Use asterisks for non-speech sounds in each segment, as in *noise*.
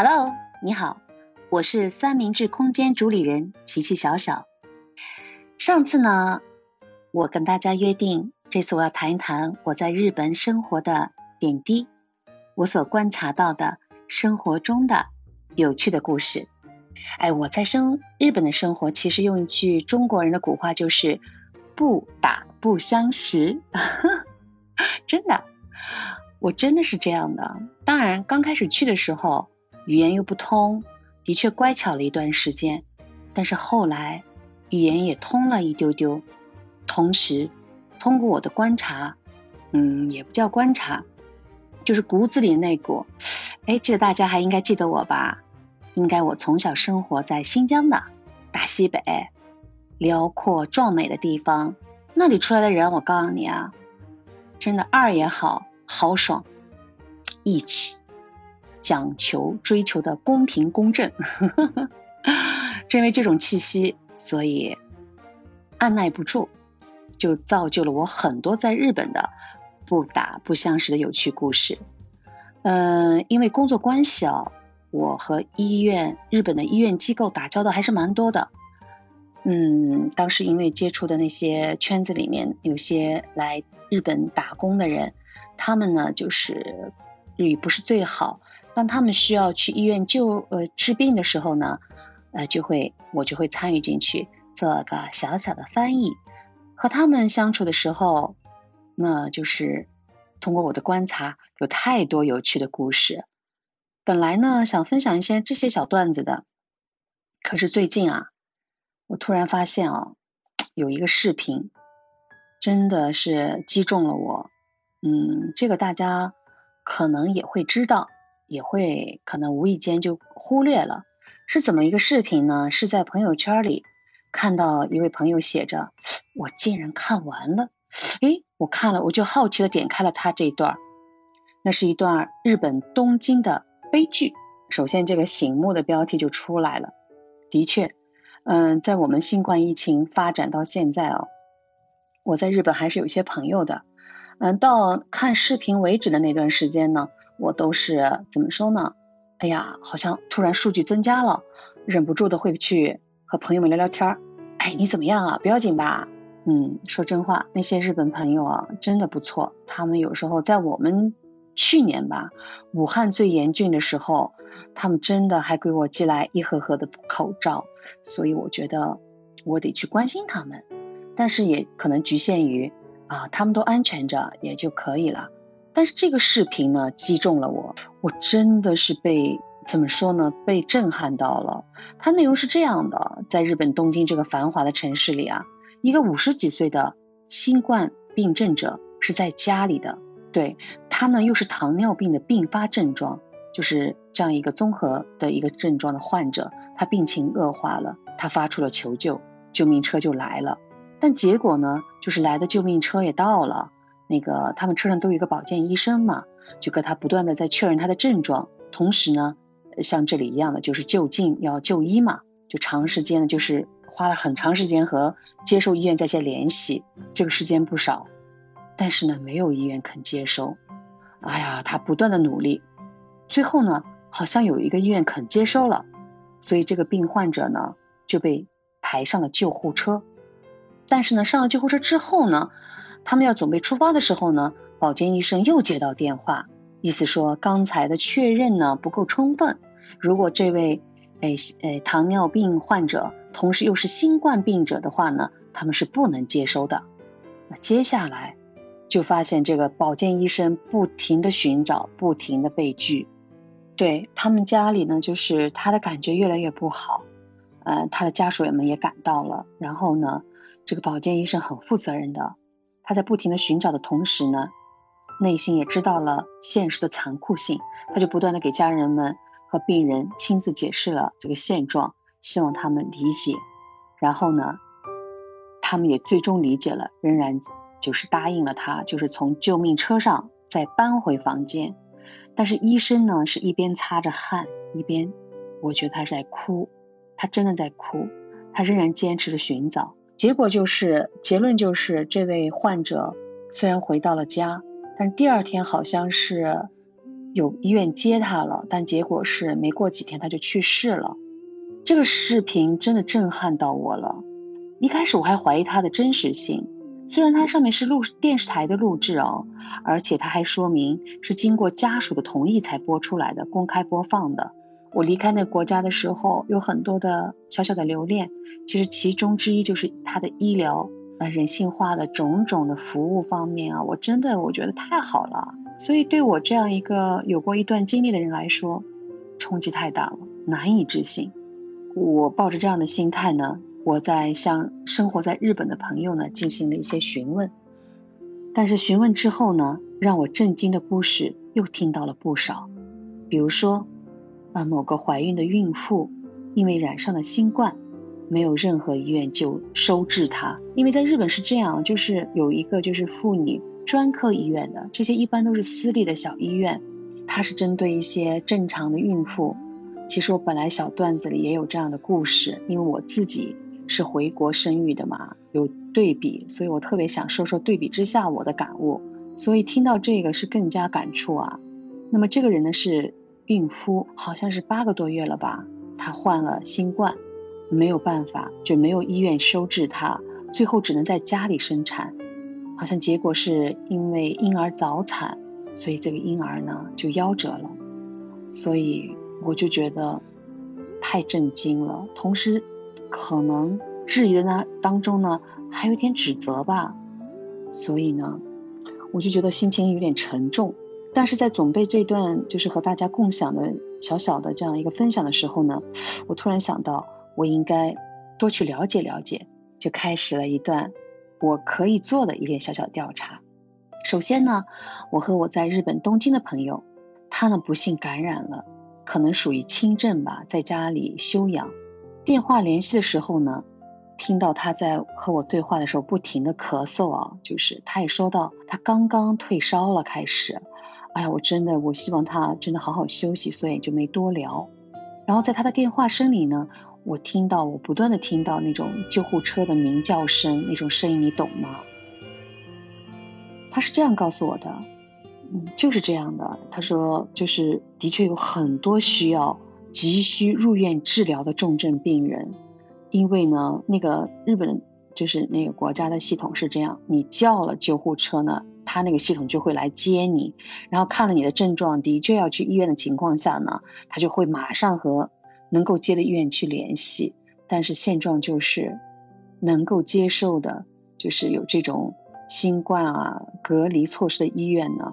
Hello，你好，我是三明治空间主理人琪琪小小。上次呢，我跟大家约定，这次我要谈一谈我在日本生活的点滴，我所观察到的生活中的有趣的故事。哎，我在生日本的生活，其实用一句中国人的古话就是“不打不相识”，*laughs* 真的，我真的是这样的。当然，刚开始去的时候。语言又不通，的确乖巧了一段时间，但是后来语言也通了一丢丢。同时，通过我的观察，嗯，也不叫观察，就是骨子里那股，哎，记得大家还应该记得我吧？应该我从小生活在新疆的大西北，辽阔壮美的地方，那里出来的人，我告诉你啊，真的二也好豪爽，义气。讲求追求的公平公正，*laughs* 正因为这种气息，所以按耐不住，就造就了我很多在日本的不打不相识的有趣故事。嗯，因为工作关系啊，我和医院日本的医院机构打交道还是蛮多的。嗯，当时因为接触的那些圈子里面有些来日本打工的人，他们呢就是日语不是最好。当他们需要去医院救呃治病的时候呢，呃就会我就会参与进去做个小小的翻译，和他们相处的时候，那就是通过我的观察，有太多有趣的故事。本来呢想分享一些这些小段子的，可是最近啊，我突然发现啊，有一个视频真的是击中了我。嗯，这个大家可能也会知道。也会可能无意间就忽略了，是怎么一个视频呢？是在朋友圈里看到一位朋友写着：“我竟然看完了。”诶，我看了，我就好奇的点开了他这一段那是一段日本东京的悲剧。首先，这个醒目的标题就出来了。的确，嗯，在我们新冠疫情发展到现在哦，我在日本还是有些朋友的。嗯，到看视频为止的那段时间呢。我都是怎么说呢？哎呀，好像突然数据增加了，忍不住的会去和朋友们聊聊天儿。哎，你怎么样啊？不要紧吧？嗯，说真话，那些日本朋友啊，真的不错。他们有时候在我们去年吧，武汉最严峻的时候，他们真的还给我寄来一盒盒的口罩。所以我觉得我得去关心他们，但是也可能局限于啊，他们都安全着也就可以了。但是这个视频呢，击中了我，我真的是被怎么说呢？被震撼到了。它内容是这样的：在日本东京这个繁华的城市里啊，一个五十几岁的新冠病症者是在家里的，对他呢又是糖尿病的并发症状，就是这样一个综合的一个症状的患者，他病情恶化了，他发出了求救，救命车就来了，但结果呢，就是来的救命车也到了。那个他们车上都有一个保健医生嘛，就跟他不断的在确认他的症状，同时呢，像这里一样的就是就近要就医嘛，就长时间的，就是花了很长时间和接受医院在线联系，这个时间不少，但是呢，没有医院肯接收，哎呀，他不断的努力，最后呢，好像有一个医院肯接收了，所以这个病患者呢就被抬上了救护车，但是呢，上了救护车之后呢。他们要准备出发的时候呢，保健医生又接到电话，意思说刚才的确认呢不够充分。如果这位诶诶糖尿病患者同时又是新冠病者的话呢，他们是不能接收的。那接下来就发现这个保健医生不停的寻找，不停的被拒。对他们家里呢，就是他的感觉越来越不好，呃，他的家属们也赶到了。然后呢，这个保健医生很负责任的。他在不停的寻找的同时呢，内心也知道了现实的残酷性，他就不断的给家人们和病人亲自解释了这个现状，希望他们理解。然后呢，他们也最终理解了，仍然就是答应了他，就是从救命车上再搬回房间。但是医生呢，是一边擦着汗，一边，我觉得他是在哭，他真的在哭，他仍然坚持着寻找。结果就是，结论就是，这位患者虽然回到了家，但第二天好像是有医院接他了，但结果是没过几天他就去世了。这个视频真的震撼到我了。一开始我还怀疑它的真实性，虽然它上面是录电视台的录制哦，而且它还说明是经过家属的同意才播出来的，公开播放的。我离开那个国家的时候，有很多的小小的留恋，其实其中之一就是它的医疗啊人性化的种种的服务方面啊，我真的我觉得太好了。所以对我这样一个有过一段经历的人来说，冲击太大了，难以置信。我抱着这样的心态呢，我在向生活在日本的朋友呢进行了一些询问，但是询问之后呢，让我震惊的故事又听到了不少，比如说，啊某个怀孕的孕妇因为染上了新冠，没有任何医院就收治她，因为在日本是这样，就是有一个就是妇女。专科医院的这些一般都是私立的小医院，它是针对一些正常的孕妇。其实我本来小段子里也有这样的故事，因为我自己是回国生育的嘛，有对比，所以我特别想说说对比之下我的感悟。所以听到这个是更加感触啊。那么这个人呢是孕妇，好像是八个多月了吧，她患了新冠，没有办法，就没有医院收治她，最后只能在家里生产。好像结果是因为婴儿早产，所以这个婴儿呢就夭折了，所以我就觉得太震惊了。同时，可能质疑的那当中呢还有点指责吧，所以呢我就觉得心情有点沉重。但是在准备这段就是和大家共享的小小的这样一个分享的时候呢，我突然想到我应该多去了解了解，就开始了一段。我可以做的一点小小调查。首先呢，我和我在日本东京的朋友，他呢不幸感染了，可能属于轻症吧，在家里休养。电话联系的时候呢，听到他在和我对话的时候不停的咳嗽啊，就是他也说到他刚刚退烧了，开始。哎呀，我真的我希望他真的好好休息，所以就没多聊。然后在他的电话声里呢。我听到，我不断的听到那种救护车的鸣叫声，那种声音你懂吗？他是这样告诉我的，嗯，就是这样的。他说，就是的确有很多需要急需入院治疗的重症病人，因为呢，那个日本就是那个国家的系统是这样，你叫了救护车呢，他那个系统就会来接你，然后看了你的症状的确要去医院的情况下呢，他就会马上和。能够接的医院去联系，但是现状就是，能够接受的，就是有这种新冠啊隔离措施的医院呢，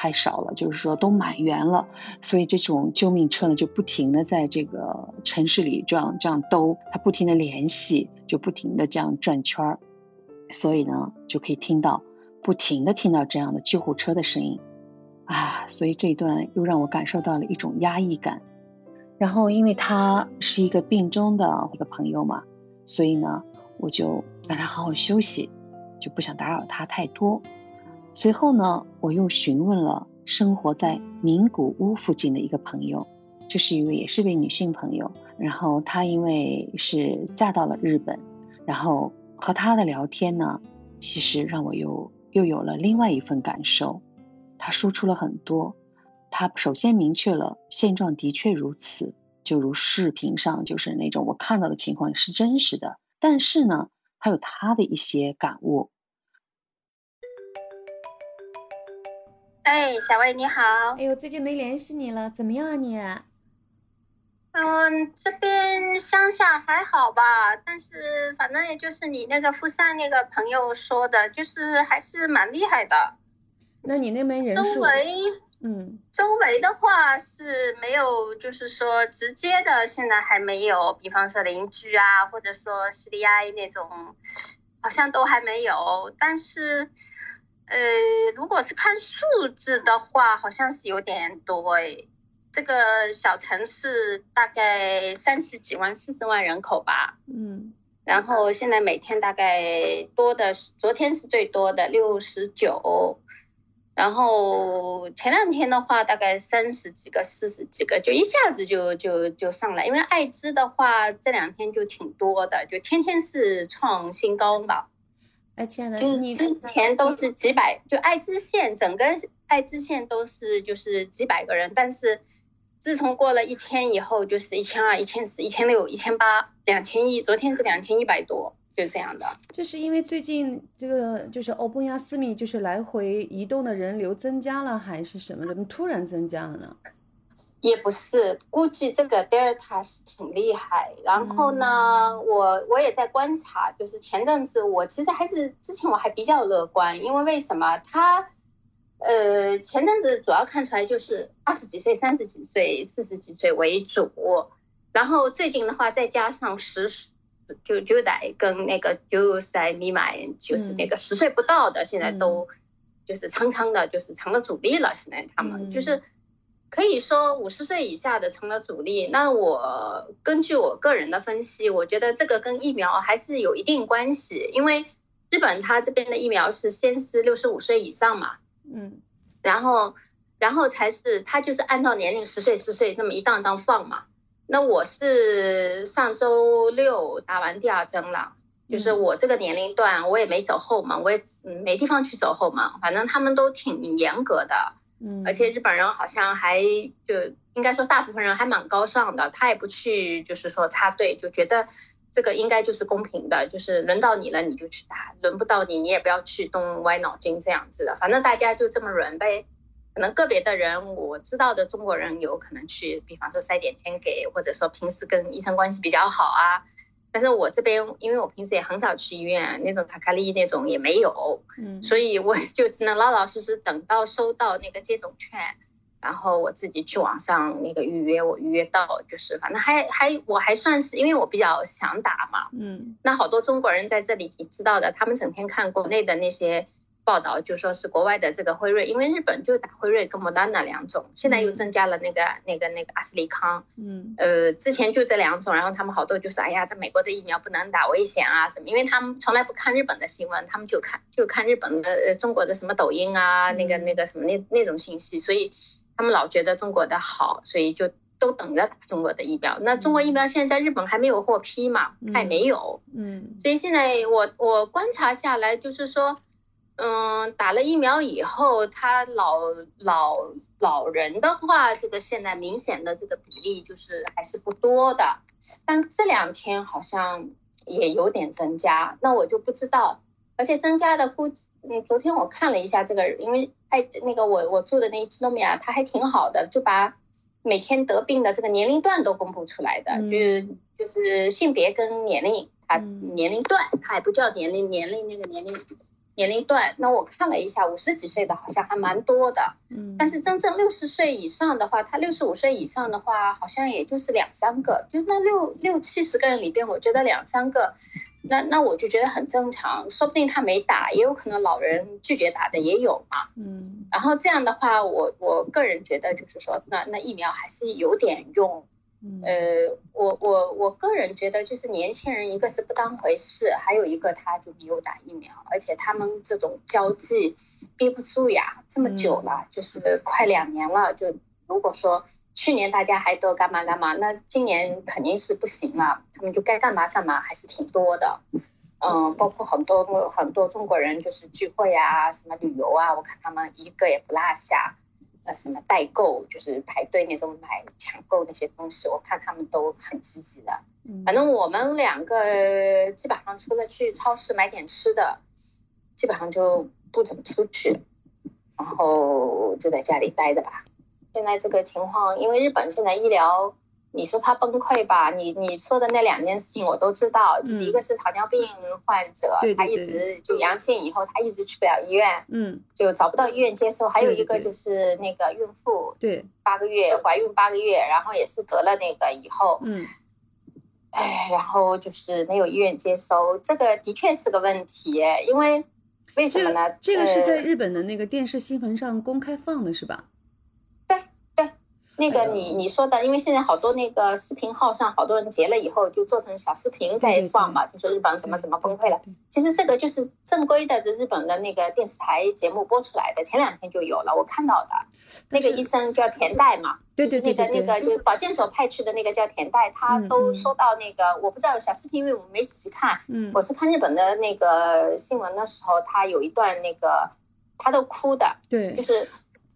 太少了，就是说都满员了，所以这种救命车呢就不停的在这个城市里这样这样兜，它不停的联系，就不停的这样转圈儿，所以呢就可以听到不停的听到这样的救护车的声音，啊，所以这一段又让我感受到了一种压抑感。然后，因为他是一个病中的一个朋友嘛，所以呢，我就让他好好休息，就不想打扰他太多。随后呢，我又询问了生活在名古屋附近的一个朋友，这是一位也是位女性朋友。然后她因为是嫁到了日本，然后和她的聊天呢，其实让我又又有了另外一份感受。她说出了很多。他首先明确了现状的确如此，就如视频上就是那种我看到的情况是真实的。但是呢，还有他的一些感悟。哎，小魏你好。哎呦，最近没联系你了，怎么样啊你？嗯，这边乡下还好吧，但是反正也就是你那个富山那个朋友说的，就是还是蛮厉害的。那你那边人数？周围。嗯，周围的话是没有，就是说直接的，现在还没有。比方说邻居啊，或者说 CDI 那种，好像都还没有。但是，呃，如果是看数字的话，好像是有点多诶。这个小城市大概三十几万、四十万人口吧。嗯。然后现在每天大概多的，昨天是最多的六十九。然后前两天的话，大概三十几个、四十几个，就一下子就就就上来。因为艾滋的话，这两天就挺多的，就天天是创新高吧。哎，亲爱的，就之前都是几百，就艾滋县整个爱知县都是就是几百个人，但是自从过了一千以后，就是一千二、一千四、一千六、一千八、两千一，昨天是两千一百多，就这样的。这是因为最近这个就是欧布亚斯密就是来回移动的人流增加了，还是什么？怎么突然增加了呢？也不是，估计这个 Delta 是挺厉害。然后呢，我我也在观察，就是前阵子我其实还是之前我还比较乐观，因为为什么他？呃，前阵子主要看出来就是二十几岁、三十几岁、四十几岁为主，然后最近的话再加上十就就代跟那个九岁未满，就是那个十岁不到的，现在都就是常常的，就是成了主力了。现在他们就是可以说五十岁以下的成了主力。那我根据我个人的分析，我觉得这个跟疫苗还是有一定关系，因为日本它这边的疫苗是先是六十五岁以上嘛。嗯，然后，然后才是他就是按照年龄十岁十岁那么一档档放嘛。那我是上周六打完第二针了，就是我这个年龄段我也没走后门，我也没地方去走后门，反正他们都挺严格的。而且日本人好像还就应该说大部分人还蛮高尚的，他也不去就是说插队，就觉得。这个应该就是公平的，就是轮到你了你就去打，轮不到你你也不要去动歪脑筋这样子的，反正大家就这么轮呗。可能个别的人我知道的中国人有可能去，比方说塞点钱给，或者说平时跟医生关系比较好啊。但是我这边因为我平时也很少去医院，那种卡卡利那种也没有，嗯，所以我就只能老老实实等到收到那个接种券。然后我自己去网上那个预约，我预约到就是反正还还我还算是，因为我比较想打嘛，嗯，那好多中国人在这里你知道的，他们整天看国内的那些报道，就说是国外的这个辉瑞，因为日本就打辉瑞跟莫德纳两种，现在又增加了那个那个那个阿斯利康，嗯，呃，之前就这两种，然后他们好多就说，哎呀，这美国的疫苗不能打，危险啊什么，因为他们从来不看日本的新闻，他们就看就看日本的呃中国的什么抖音啊，那个那个什么那那种信息，所以。他们老觉得中国的好，所以就都等着打中国的疫苗。那中国疫苗现在在日本还没有获批嘛？还没有。嗯。所以现在我我观察下来，就是说，嗯，打了疫苗以后，他老老老人的话，这个现在明显的这个比例就是还是不多的。但这两天好像也有点增加，那我就不知道。而且增加的估计，嗯，昨天我看了一下这个，因为哎，那个我我住的那一诺米亚，它还挺好的，就把每天得病的这个年龄段都公布出来的，就是就是性别跟年龄，它年龄段，它也不叫年龄年龄那个年龄年龄段。那我看了一下，五十几岁的好像还蛮多的，嗯，但是真正六十岁以上的话，他六十五岁以上的话，好像也就是两三个，就那六六七十个人里边，我觉得两三个。那那我就觉得很正常，说不定他没打，也有可能老人拒绝打的也有嘛。嗯，然后这样的话，我我个人觉得就是说，那那疫苗还是有点用。呃，我我我个人觉得就是年轻人一个是不当回事，还有一个他就没有打疫苗，而且他们这种交际憋不住呀，这么久了，就是快两年了，就如果说。去年大家还都干嘛干嘛，那今年肯定是不行了，他们就该干嘛干嘛，还是挺多的。嗯，包括很多很多中国人就是聚会啊，什么旅游啊，我看他们一个也不落下。呃，什么代购，就是排队那种买抢购那些东西，我看他们都很积极的。反正我们两个基本上除了去超市买点吃的，基本上就不怎么出去，然后就在家里待着吧。现在这个情况，因为日本现在医疗，你说他崩溃吧？你你说的那两件事情我都知道，就是一个是糖尿病患者，他一直就阳性以后，他一直去不了医院，嗯，就找不到医院接收。还有一个就是那个孕妇，对，八个月怀孕八个月，然后也是得了那个以后，嗯，哎，然后就是没有医院接收，这个的确是个问题，因为为什么呢？这个是在日本的那个电视新闻上公开放的是吧？那个你你说的，因为现在好多那个视频号上好多人截了以后，就做成小视频在放嘛，就说日本怎么怎么崩溃了。其实这个就是正规的日本的那个电视台节目播出来的，前两天就有了，我看到的。那个医生叫田代嘛，对对对，那个那个就是保健所派去的那个叫田代，他都说到那个，我不知道小视频，因为我们没仔细看。嗯，我是看日本的那个新闻的时候，他有一段那个，他都哭的。对，就是。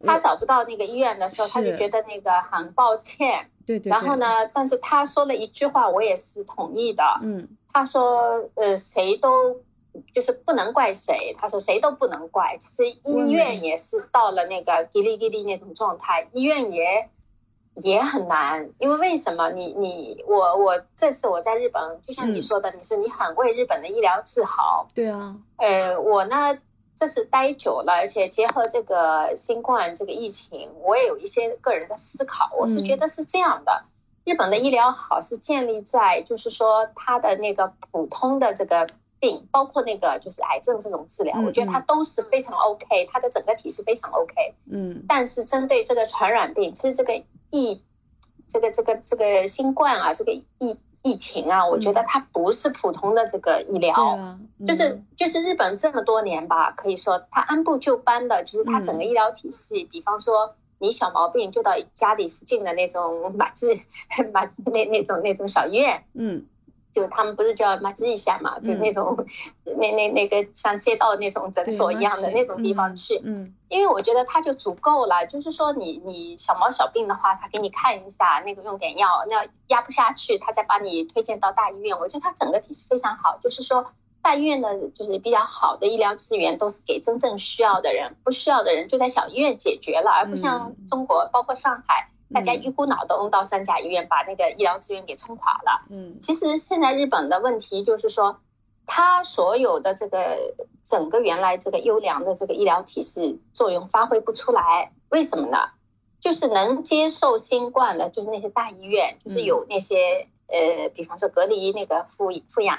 他找不到那个医院的时候，他就觉得那个很抱歉。对对。然后呢，但是他说了一句话，我也是同意的。嗯。他说：“呃，谁都就是不能怪谁。他说谁都不能怪。其实医院也是到了那个叽里叽里那种状态，医院也。”也很难，因为为什么？你你我我这次我在日本，就像你说的，你是你很为日本的医疗自豪。对啊。呃，我呢，这是待久了，而且结合这个新冠这个疫情，我也有一些个人的思考。我是觉得是这样的，日本的医疗好是建立在就是说它的那个普通的这个病，包括那个就是癌症这种治疗，我觉得它都是非常 OK，它的整个体系非常 OK。嗯。但是针对这个传染病，其实这个。疫，这个这个这个新冠啊，这个疫疫情啊，我觉得它不是普通的这个医疗，就是就是日本这么多年吧，可以说它按部就班的，就是它整个医疗体系，比方说你小毛病就到家里附近的那种马治 *laughs* 马那那种那种小医院，嗯。就他们不是叫马吉一下嘛，就那种，那那那个像街道那种诊所一样的那种地方去，嗯，因为我觉得它就足够了。就是说，你你小毛小病的话，他给你看一下，那个用点药，那压不下去，他再把你推荐到大医院。我觉得它整个体系非常好。就是说，大医院的就是比较好的医疗资源都是给真正需要的人，不需要的人就在小医院解决了，而不像中国，包括上海。大家一股脑都拥到三甲医院，把那个医疗资源给冲垮了。嗯，其实现在日本的问题就是说，它所有的这个整个原来这个优良的这个医疗体系作用发挥不出来。为什么呢？就是能接受新冠的，就是那些大医院，就是有那些呃，比方说隔离那个负负氧、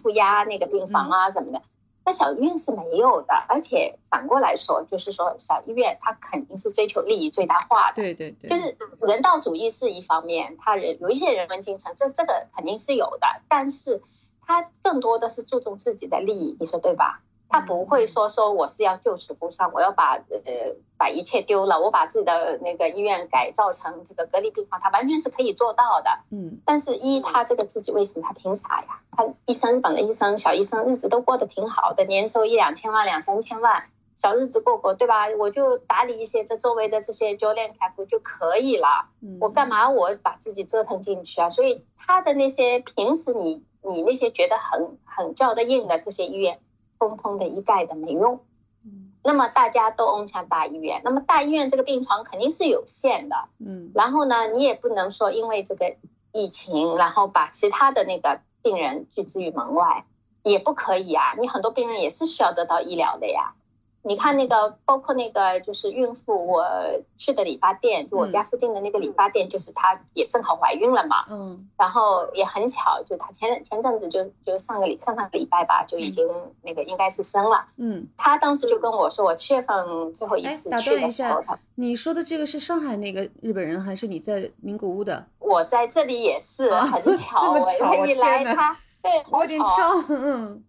负压那个病房啊什么的。那小医院是没有的，而且反过来说，就是说小医院它肯定是追求利益最大化的。对对对，就是人道主义是一方面，它人有一些人文精神，这这个肯定是有的，但是它更多的是注重自己的利益，你说对吧？他不会说说我是要救死扶伤，我要把呃把一切丢了，我把自己的那个医院改造成这个隔离病房，他完全是可以做到的。嗯，但是，一他这个自己为什么他凭啥呀？他医生本来医生小医生日子都过得挺好的，年收一两千万、两三千万，小日子过过，对吧？我就打理一些这周围的这些教练客户就可以了。我干嘛我把自己折腾进去啊？所以他的那些平时你你那些觉得很很叫得硬的这些医院。通通的一概的没用，那么大家都拥向大医院，那么大医院这个病床肯定是有限的，嗯，然后呢，你也不能说因为这个疫情，然后把其他的那个病人拒之于门外，也不可以啊，你很多病人也是需要得到医疗的呀。你看那个，包括那个，就是孕妇，我去的理发店，就我家附近的那个理发店，就是她也正好怀孕了嘛。嗯。然后也很巧，就她前前阵子就就上个礼上上个礼拜吧，就已经那个应该是生了。嗯。她当时就跟我说，我七月份最后一次去的时候，你说的这个是上海那个日本人，还是你在名古屋的？我在这里也是很巧，我一来他对，我有点跳，嗯。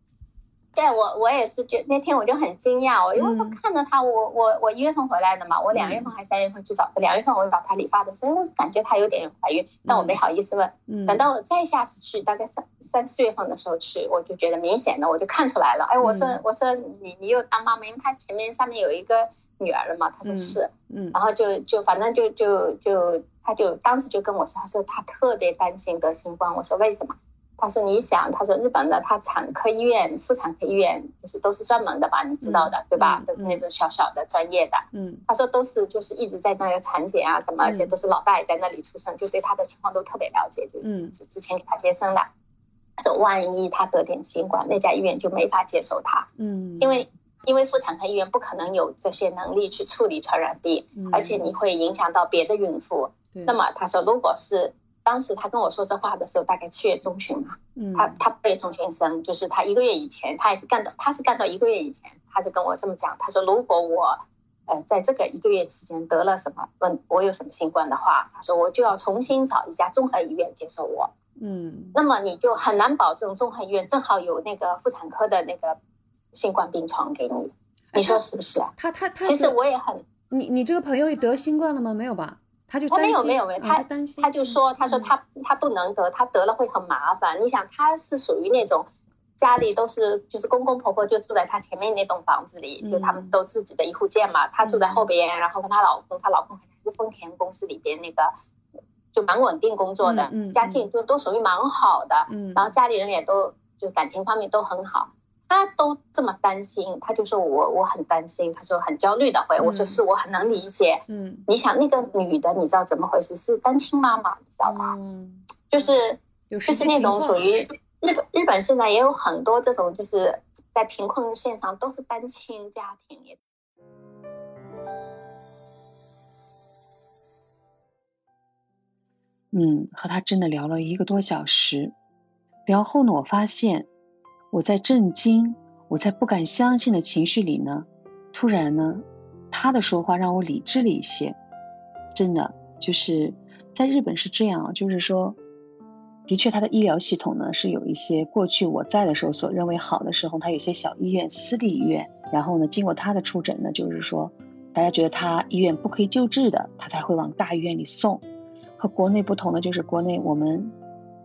对我，我也是觉那天我就很惊讶，我因为我看着他，我我我一月份回来的嘛，我两月份还是三月份去找，两月份我找他理发的所以，我感觉他有点怀孕，但我没好意思问。等到我再下次去，大概三三四月份的时候去，我就觉得明显的，我就看出来了。哎，我说我说你你又当妈妈，因为他前面上面有一个女儿了嘛，他说是，嗯，然后就就反正就就就他就当时就跟我说，他说他特别担心得新冠，我说为什么？他说：“你想，他说日本的他产科医院、妇产科医院就是都是专门的吧，你知道的对吧？都那种小小的专业的。嗯，他说都是就是一直在那个产检啊什么，而且都是老大爷在那里出生，就对他的情况都特别了解，就嗯，就之前给他接生的。他说万一他得点新冠，那家医院就没法接受他。嗯，因为因为妇产科医院不可能有这些能力去处理传染病，而且你会影响到别的孕妇。那么他说，如果是。”当时他跟我说这话的时候，大概七月中旬嘛，他他八月中旬生，就是他一个月以前，他也是干到，他是干到一个月以前，他就跟我这么讲，他说如果我，呃，在这个一个月期间得了什么问，我有什么新冠的话，他说我就要重新找一家综合医院接受我，嗯，那么你就很难保证综合医院正好有那个妇产科的那个新冠病床给你，你说是不是啊？他他他，其实我也很，你你这个朋友也得新冠了吗？没有吧？他就他没有没有没有，他担心，他就说他说他他不能得，他得了会很麻烦。你想他是属于那种家里都是就是公公婆婆就住在他前面那栋房子里，就他们都自己的一户建嘛，他住在后边，然后跟她老公，她老公是丰田公司里边那个就蛮稳定工作的，家庭就都属于蛮好的，然后家里人也都就感情方面都很好。他都这么担心，他就说我我很担心，他说很焦虑的回我说是我很能理解。嗯，你想那个女的，你知道怎么回事？是单亲妈妈，你知道吗？嗯，就是就是那种属于日本日本现在也有很多这种就是在贫困线上都是单亲家庭。嗯，和他真的聊了一个多小时，聊后呢，我发现。我在震惊，我在不敢相信的情绪里呢，突然呢，他的说话让我理智了一些。真的，就是在日本是这样，就是说，的确他的医疗系统呢是有一些过去我在的时候所认为好的时候，他有些小医院、私立医院，然后呢，经过他的出诊呢，就是说，大家觉得他医院不可以救治的，他才会往大医院里送。和国内不同的就是国内我们。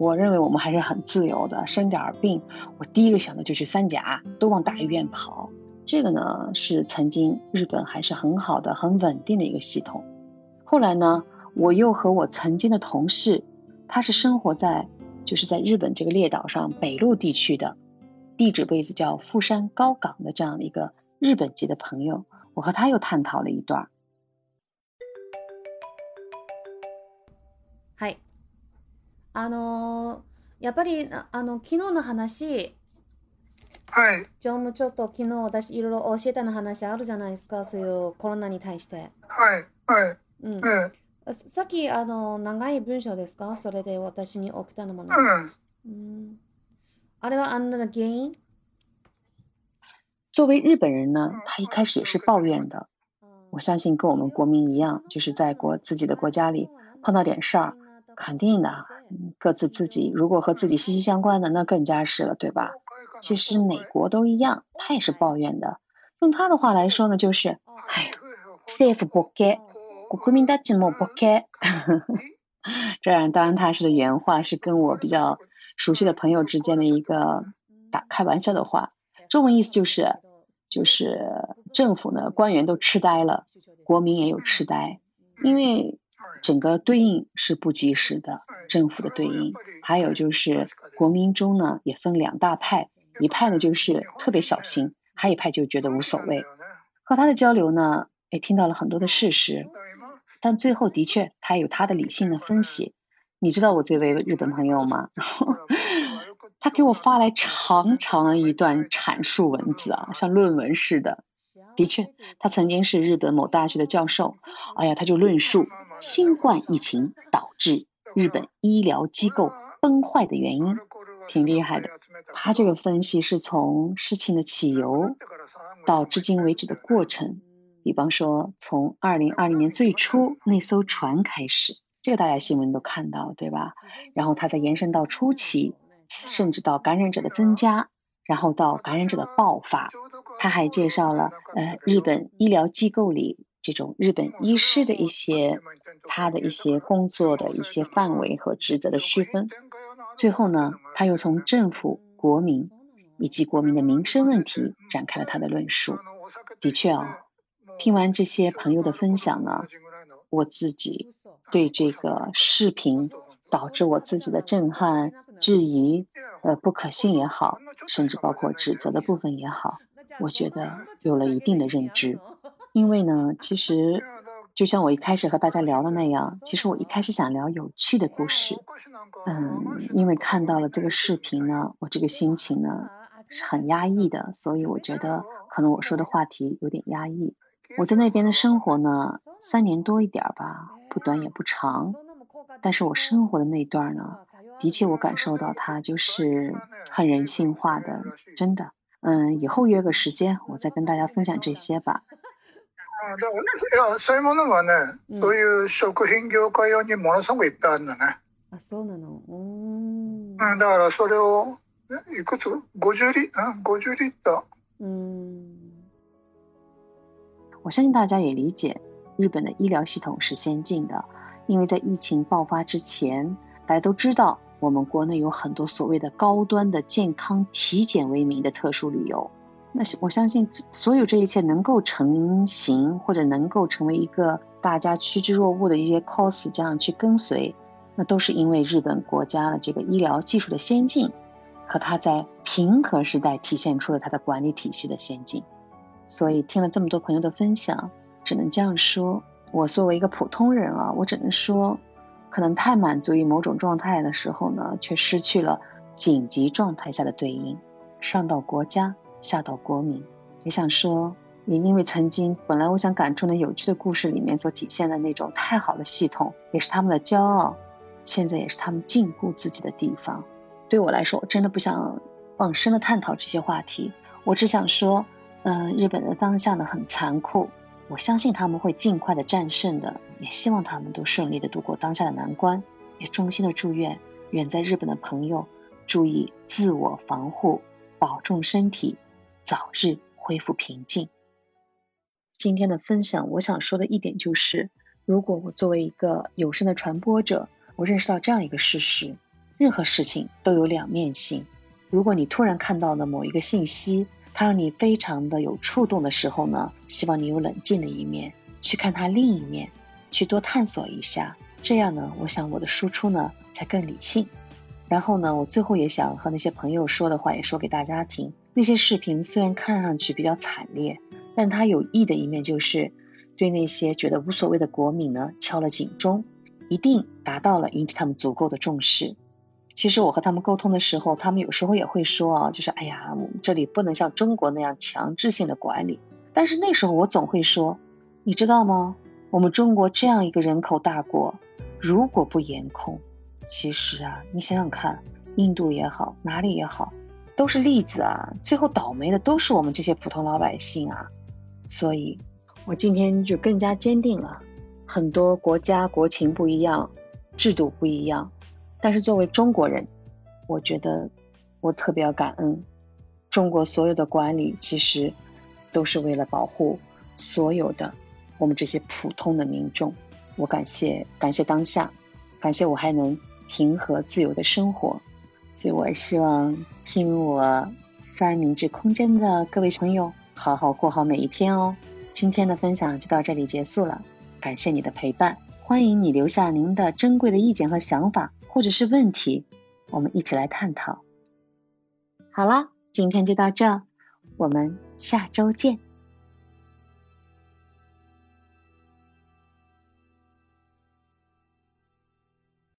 我认为我们还是很自由的，生点儿病，我第一个想的就是三甲，都往大医院跑。这个呢是曾经日本还是很好的、很稳定的一个系统。后来呢，我又和我曾经的同事，他是生活在就是在日本这个列岛上北陆地区的，地址位置叫富山高港的这样的一个日本籍的朋友，我和他又探讨了一段。嗨。あのやっぱりあの昨日の話はい。常務ちょっと昨日私いろいろ教えたの話あるじゃないですか、そういうコロナに対して。はい、はい。うん。えさっきあの長い文章ですか？それで私に送ったのもの。うん。あれはあんな原因？作为日本人呢，他一开始也是抱怨的。我相信跟我们国民一样，就是在国自己的国家里碰到点事儿，肯定的，各自自己如果和自己息息相关的，那更加是了，对吧？其实哪国都一样，他也是抱怨的。用他的话来说呢，就是，哎，政府不给，国民大ちも不给。*laughs* 这样，当然他说的原话是跟我比较熟悉的朋友之间的一个打开玩笑的话。中文意思就是，就是政府呢，官员都痴呆了，国民也有痴呆，因为。整个对应是不及时的，政府的对应，还有就是国民中呢也分两大派，一派呢就是特别小心，还有一派就觉得无所谓。和他的交流呢，也听到了很多的事实，但最后的确他有他的理性的分析。你知道我这位日本朋友吗？*laughs* 他给我发来长长的一段阐述文字啊，像论文似的。的确，他曾经是日本某大学的教授。哎呀，他就论述新冠疫情导致日本医疗机构崩坏的原因，挺厉害的。他这个分析是从事情的起由到至今为止的过程，比方说从二零二零年最初那艘船开始，这个大家新闻都看到，对吧？然后他再延伸到初期，甚至到感染者的增加，然后到感染者的爆发。他还介绍了，呃，日本医疗机构里这种日本医师的一些他的一些工作的一些范围和职责的区分。最后呢，他又从政府、国民以及国民的民生问题展开了他的论述。的确啊，听完这些朋友的分享呢，我自己对这个视频导致我自己的震撼、质疑、呃不可信也好，甚至包括指责的部分也好。我觉得有了一定的认知，因为呢，其实就像我一开始和大家聊的那样，其实我一开始想聊有趣的故事，嗯，因为看到了这个视频呢，我这个心情呢是很压抑的，所以我觉得可能我说的话题有点压抑。我在那边的生活呢，三年多一点吧，不短也不长，但是我生活的那段呢，的确我感受到它就是很人性化的，真的。嗯，以后约个时间，我再跟大家分享这些吧。啊，いや、そういうものはね、そういう食品業界用にものすごくいっぱいあるのね。あ、そうなの？うん。だからそれをいくつ？五十リ啊五十リッター。嗯。我相信大家也理解，日本的医疗系统是先进的，因为在疫情爆发之前，大家都知道我们国内有很多所谓的高端的健康体检为名的特殊旅游。那是我相信，所有这一切能够成型，或者能够成为一个大家趋之若鹜的一些 cos，这样去跟随，那都是因为日本国家的这个医疗技术的先进，和它在平和时代体现出了它的管理体系的先进。所以听了这么多朋友的分享，只能这样说：我作为一个普通人啊，我只能说，可能太满足于某种状态的时候呢，却失去了紧急状态下的对应，上到国家。吓到国民，也想说，也因为曾经本来我想感触的有趣的故事里面所体现的那种太好的系统，也是他们的骄傲，现在也是他们禁锢自己的地方。对我来说，我真的不想往深的探讨这些话题，我只想说，嗯，日本的当下呢很残酷，我相信他们会尽快的战胜的，也希望他们都顺利的度过当下的难关，也衷心的祝愿远在日本的朋友注意自我防护，保重身体。早日恢复平静。今天的分享，我想说的一点就是，如果我作为一个有声的传播者，我认识到这样一个事实：任何事情都有两面性。如果你突然看到了某一个信息，它让你非常的有触动的时候呢，希望你有冷静的一面，去看它另一面，去多探索一下。这样呢，我想我的输出呢才更理性。然后呢，我最后也想和那些朋友说的话也说给大家听。那些视频虽然看上去比较惨烈，但它有益的一面就是对那些觉得无所谓的国民呢敲了警钟，一定达到了引起他们足够的重视。其实我和他们沟通的时候，他们有时候也会说啊，就是哎呀，我们这里不能像中国那样强制性的管理。但是那时候我总会说，你知道吗？我们中国这样一个人口大国，如果不严控，其实啊，你想想看，印度也好，哪里也好。都是例子啊，最后倒霉的都是我们这些普通老百姓啊，所以，我今天就更加坚定了，很多国家国情不一样，制度不一样，但是作为中国人，我觉得我特别要感恩，中国所有的管理其实都是为了保护所有的我们这些普通的民众，我感谢感谢当下，感谢我还能平和自由的生活。所以，我希望听我三明治空间的各位朋友好好过好每一天哦。今天的分享就到这里结束了，感谢你的陪伴，欢迎你留下您的珍贵的意见和想法，或者是问题，我们一起来探讨。好了，今天就到这，我们下周见。